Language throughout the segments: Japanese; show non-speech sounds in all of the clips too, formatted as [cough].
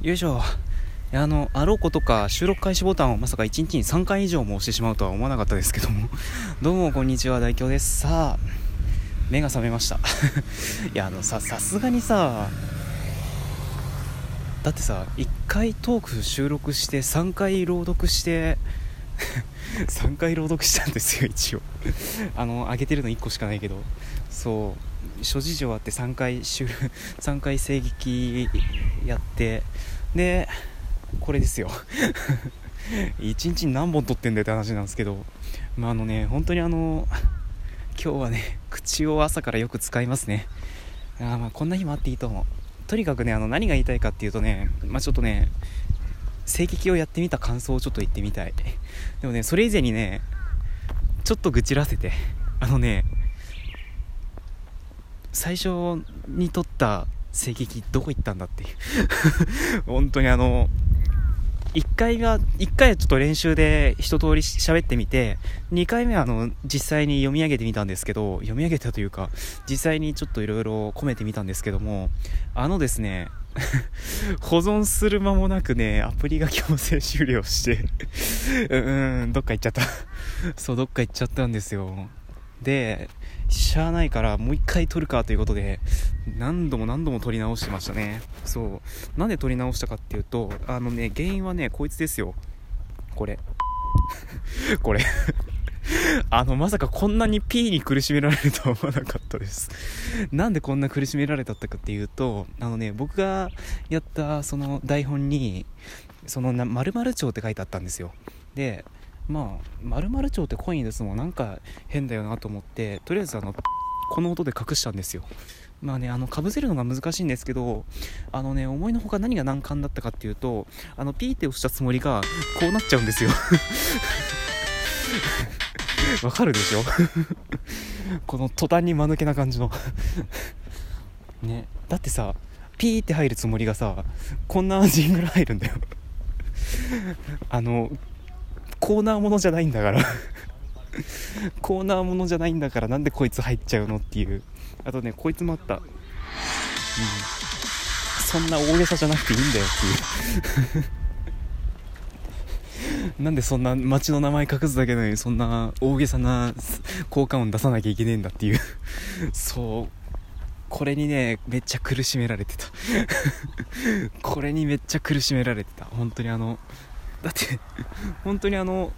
よいしょ。いやあのあろうことか収録開始ボタンをまさか1日に3回以上も押してしまうとは思わなかったですけども。[laughs] どうもこんにちは。大京です。さあ目が覚めました。[laughs] いやあのささすがにさだってさ1回トーク収録して3回朗読して [laughs] 3回朗読したんですよ一応。あの上げてるの1個しかないけど。そう。諸事情あって3回収3 [laughs] 回声劇やってでこれですよ。[laughs] 1日に何本撮ってんだよって話なんですけどまああのね本当にあの今日はね口を朝からよく使いますね。あまあこんな日もあっていいと思う。とにかくねあの何が言いたいかっていうとねまあちょっとね声劇をやってみた感想をちょっと言ってみたい。でもねそれ以前にねちょっと愚痴らせて。あのね最初に撮った声劇どこ行ったんだっていう。[laughs] 本当にあの1回が1回はちょっと練習で一通り喋ってみて2回目はあの実際に読み上げてみたんですけど読み上げたというか実際にちょっといろいろ込めてみたんですけどもあのですね [laughs] 保存する間もなくねアプリが強制終了してうーんどっか行っちゃった。そうどっか行っちゃったんですよ。でしゃあないからもう一回撮るかということで何度も何度も撮り直してましたね。そう。なんで撮り直したかっていうとあのね原因はねこいつですよ。これ。[laughs] これ。あのまさかこんなに P に苦しめられるとは思わなかったです。なんでこんな苦しめられたかっていうとあのね僕がやったその台本にその〇〇町って書いてあったんですよ。でまあ〇〇町ってコインですもん。なんか変だよなと思ってとりあえずあのこの音で隠したんですよ。まあね、あの、かぶせるのが難しいんですけど、あのね、思いのほか何が難関だったかっていうと、あの、ピーって押したつもりが、こうなっちゃうんですよ。[laughs] わかるでしょ？[laughs] この途端に間抜けな感じの。[laughs] ね、だってさ、ピーって入るつもりがさ、こんなジングル入るんだよ。あの、コーナーものじゃないんだから。[laughs] コーナーものじゃないんだからなんでこいつ入っちゃうのっていう。あとねこいつもあった、うん、そんな大げさじゃなくていいんだよっていう。[laughs] なんでそんな街の名前隠すだけなのにそんな大げさな効果音出さなきゃいけねえんだっていう。そう。これにねめっちゃ苦しめられてた。[laughs] これにめっちゃ苦しめられてた。本当にあのだって本当にあの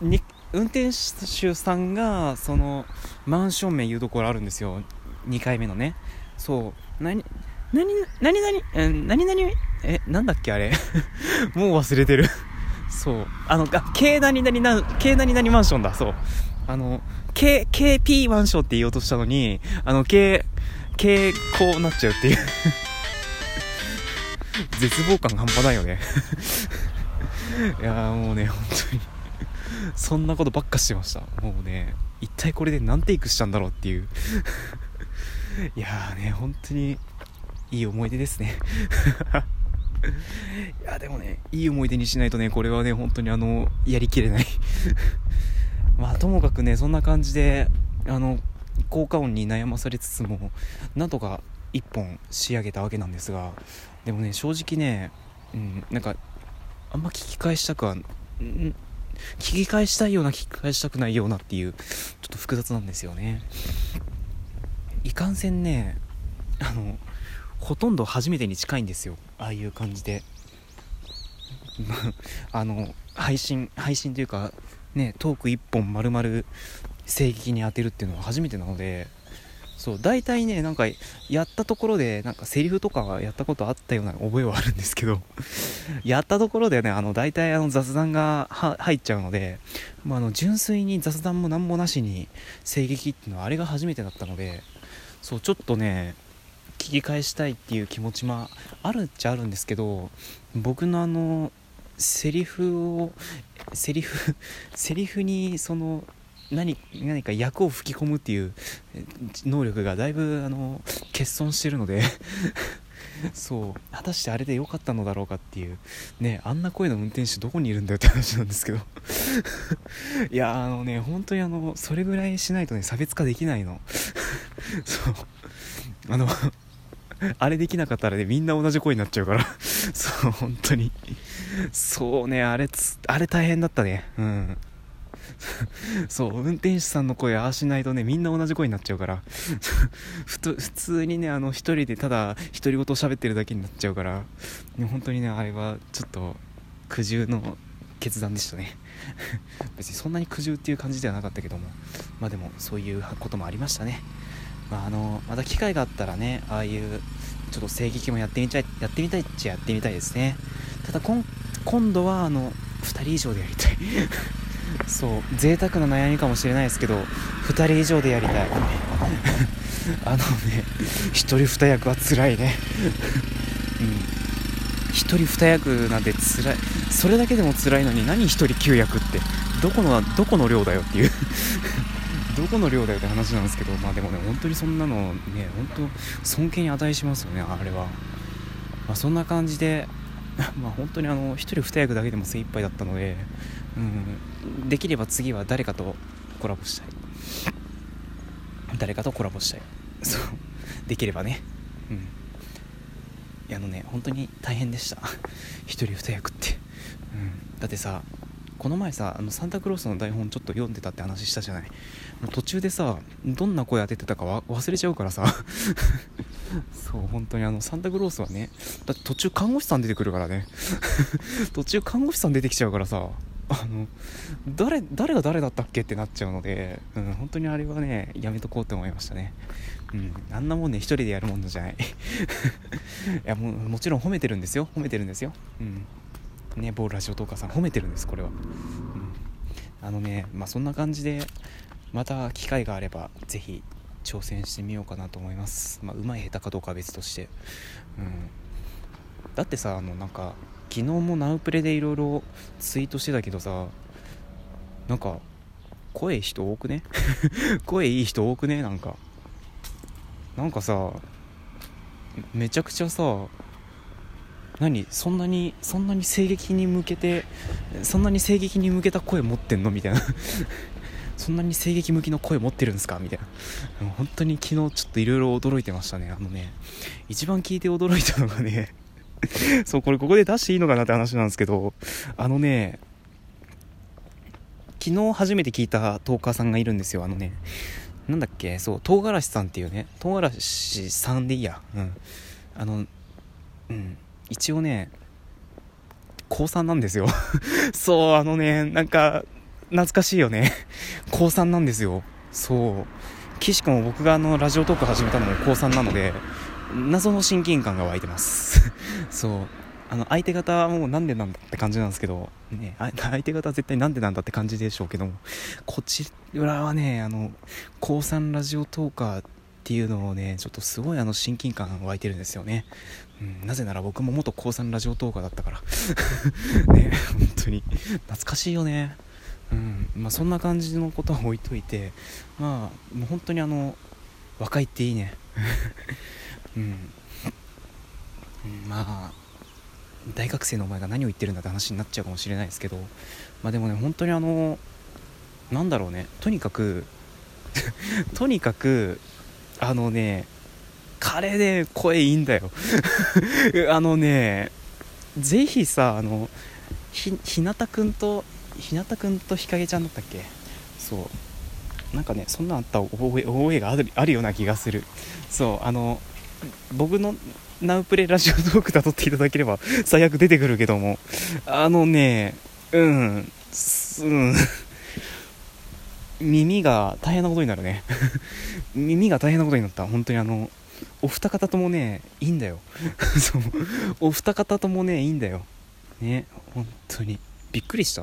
に運転手さんがそのマンション名言うところあるんですよ。2回目のね。そう。何何何何何何えなんだっけあれ。[laughs] もう忘れてる。そう。あのあ K 何々な K 何々マンションだ。そう。あの K KP マンションって言おうとしたのにあの K K こうなっちゃうっていう。絶望感半端ないよね。[laughs] いやもうね本当に。そんなことばっかしてました。もうね一体これで何テイクしたんだろうっていう。[laughs] いやーね本当にいい思い出ですね。[laughs] いやでもねいい思い出にしないとねこれはね本当にあのやりきれない。まあともかくねそんな感じであの効果音に悩まされつつもなんとか1本仕上げたわけなんですがでもね正直ね、うん、なんかあんま聞き返したくは、ん、聞き返したいような聞き返したくないようなっていうちょっと複雑なんですよね。いかんせんねあのほとんど初めてに近いんですよ。ああいう感じで。[laughs] あの配信配信というかねトーク1本丸々正義に当てるっていうのは初めてなのでそう大体ねなんかやったところでなんかセリフとかはやったことあったような覚えはあるんですけど [laughs] やったところでねあの大体あの雑談が入っちゃうので、まあ、あの純粋に雑談も何もなしに声劇っていうのはあれが初めてだったのでそうちょっとね聞き返したいっていう気持ちもあるっちゃあるんですけど僕のあのセリフをセリフセリフにその何何か役を吹き込むっていう能力がだいぶあの欠損してるので [laughs] そう果たしてあれで良かったのだろうかっていうねあんな声の運転手どこにいるんだよって話なんですけど。[laughs] いやあのね本当にあのそれぐらいしないとね差別化できないの。[laughs] そう。あのあれできなかったらねみんな同じ声になっちゃうから。そう本当に。そうねあれつあれ大変だったね。うん。[laughs] そう運転手さんの声ああしないとねみんな同じ声になっちゃうから。[laughs] 普通にねあの一人でただ独り言を喋ってるだけになっちゃうから。本当にねあれはちょっと苦渋の決断でしたね。[laughs] 別にそんなに苦渋っていう感じではなかったけども。まあでもそういうこともありましたね。まあ、あのまた機会があったらねああいうちょっと声劇もやってみたいやってみたいっちゃやってみたいですね。ただ今度はあの2人以上でやりたい。そう贅沢な悩みかもしれないですけど2人以上でやりたい。[laughs] あのね1人2役は辛いね。うん。1人2役なんて辛い。それだけでも辛いのに何1人9役って。どこのどこの量だよっていう。[laughs] どこの量だよって話なんですけどまあでもね本当にそんなのね本当尊敬に値しますよねあれは、まあ、そんな感じで [laughs] まあ本当にあの1人2役だけでも精一杯だったので、できれば次は誰かとコラボしたい。誰かとコラボしたい。そう。できればね。うん。いやあのね本当に大変でした。1人2役って、うん、だってさこの前さあのサンタクロースの台本ちょっと読んでたって話したじゃない。途中でさどんな声当ててたか忘れちゃうからさ。[laughs] そう本当にあのサンタクロースはねだって途中看護師さん出てくるからね。[laughs] 途中看護師さん出てきちゃうからさ。あの誰誰が誰だったっけってなっちゃうので、うん、本当にあれはねやめとこうって思いましたね。うんあんなもんね一人でやるもんじゃない。[laughs] いやももちろん褒めてるんですよ。褒めてるんですよ。うん。ね某ラジオトーカーさん褒めてるんですこれは、うん、あのねまあそんな感じでまた機会があれば是非挑戦してみようかなと思います。まあうまい下手かどうかは別として。うん。だってさあのなんか昨日もナウプレでいろいろツイートしてたけどさなんか声人多くね？[laughs] 声いい人多くね？なんか。なんかさめちゃくちゃさ何そんなにそんなに声撃に向けてそんなに声撃に向けた声持ってんの？みたいな。[laughs] そんなに声撃向きの声持ってるんですか？みたいな。本当に昨日ちょっといろいろ驚いてましたね。あのね一番聞いて驚いたのがね [laughs] そうこれここで出していいのかなって話なんですけどあのね昨日初めて聞いたトーカーさんがいるんですよあのねなんだっけそう唐辛子さんっていうね唐辛子さんでいいやうんあのうん一応ね、高3なんですよ [laughs] そう、あのね、なんか、懐かしいよね。[laughs] 高3なんですよ。そう。岸君も僕があの、ラジオトーク始めたのも高3なので、謎の親近感が湧いてます。[laughs] そう。あの、相手方はもうなんでなんだって感じなんですけど、ね、相手方は絶対なんでなんだって感じでしょうけども、こちらはね、あの、高3ラジオトーカーっていうのをね、ちょっとすごいあの親近感が湧いてるんですよね。うん、なぜなら僕も元高3ラジオトーカーだったから [laughs] ね本当に懐かしいよねうんまあそんな感じのことは置いといてまあもう本当にあの若いっていいねうん、まあ大学生のお前が何を言ってるんだって話になっちゃうかもしれないですけどまあでもね本当にあのなんだろうねとにかく [laughs] とにかくあのね彼ね、声いいんだよ。[laughs] あのね、ぜひさ、あの、ひ、ひなたくんと、ひなたくんと日陰ちゃんだったっけ？そう。なんかね、そんなあった覚え覚えがあるあるような気がする。そう、あの、僕のナウプレラジオトークだとっていただければ最悪出てくるけども、あのね、うん、うん、耳が大変なことになるね。耳が大変なことになった。本当にあの、お二方ともねいいんだよ。そう。お二方ともねいいんだよ。ね本当に。びっくりした。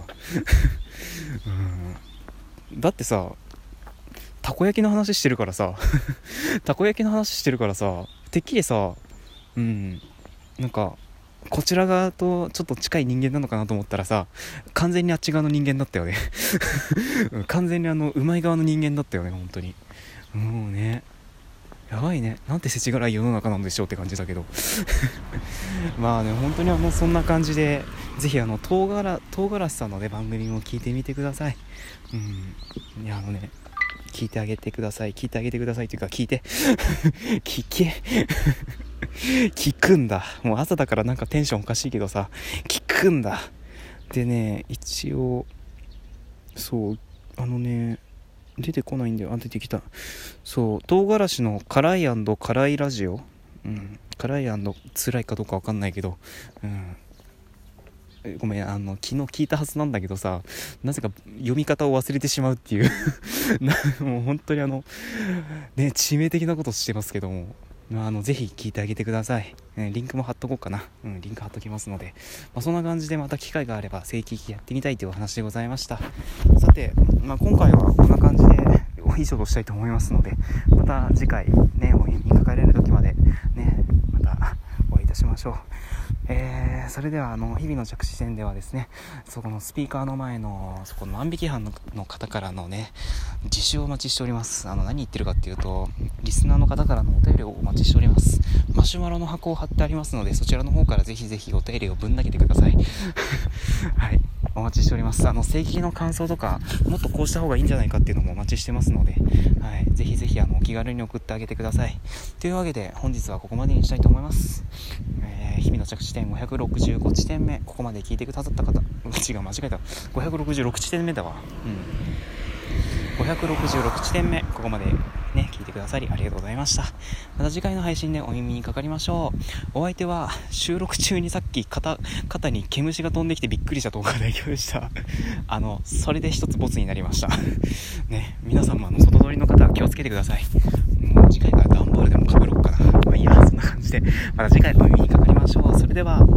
うん。だってさたこ焼きの話してるからさ。[laughs] たこ焼きの話してるからさ。てっきりさうん。なんかこちら側とちょっと近い人間なのかなと思ったらさ完全にあっち側の人間だったよね。[laughs] 完全にあのうまい側の人間だったよね本当に。もうね。やばいね。なんて世知辛い世の中なんでしょうって感じだけど。[laughs] まあね本当にあのそんな感じでぜひあの唐辛唐辛子さんのね番組も聞いてみてください。うん。いやあのね聞いてあげてください。聞いてあげてくださいというか聞いて。[laughs] 聞け。[laughs] 聞くんだ。もう朝だからなんかテンションおかしいけどさ。聞くんだ。でね一応そうあのね出てこないんだよ。あ出てきた。そう唐辛子の辛い辛いラジオ。うん。辛い辛いかどうか分かんないけど。うん。ごめんあの昨日聞いたはずなんだけどさなぜか読み方を忘れてしまうっていう。[laughs] もう本当にあのね致命的なことしてますけども。あ、のぜひ聞いてあげてください、え、リンクも貼っとこうかな、うん、リンク貼っときますので、まあ、そんな感じでまた機会があれば正規機やってみたいというお話でございました。さて、まあ、今回はこんな感じで以上としたいと思いますのでまた次回ねお耳にかかれる時までねまたたしましょう。えー、それではあの日々の着地点ではですねそこのスピーカーの前のそこの万引き犯の方からのね自首をお待ちしております。あの何言ってるかっていうとリスナーの方からのお便りをお待ちしております。マシュマロの箱を貼ってありますのでそちらの方からぜひぜひお便りをぶん投げてください。[laughs] はい。お待ちしております。あの正規の感想とかもっとこうした方がいいんじゃないかっていうのもお待ちしてますので、はい、ぜひぜひあのお気軽に送ってあげてください。というわけで本日はここまでにしたいと思います、えー、日々の着地点565地点目。ここまで聞いてくださった方 [laughs] 違う間違えた。566地点目だわ。うん。566地点目ここまでね、聞いてくださりありがとうございました。また次回の配信でお耳にかかりましょう。お相手は収録中にさっき肩、肩に毛虫が飛んできてびっくりした動画代表でした。[laughs] あの、それで一つボツになりました。[laughs] ね、皆さんもあの、外通りの方は気をつけてください。もう次回から段ボールでもかぶろうかな。まあいいや、そんな感じで、また次回お耳にかかりましょう。それでは、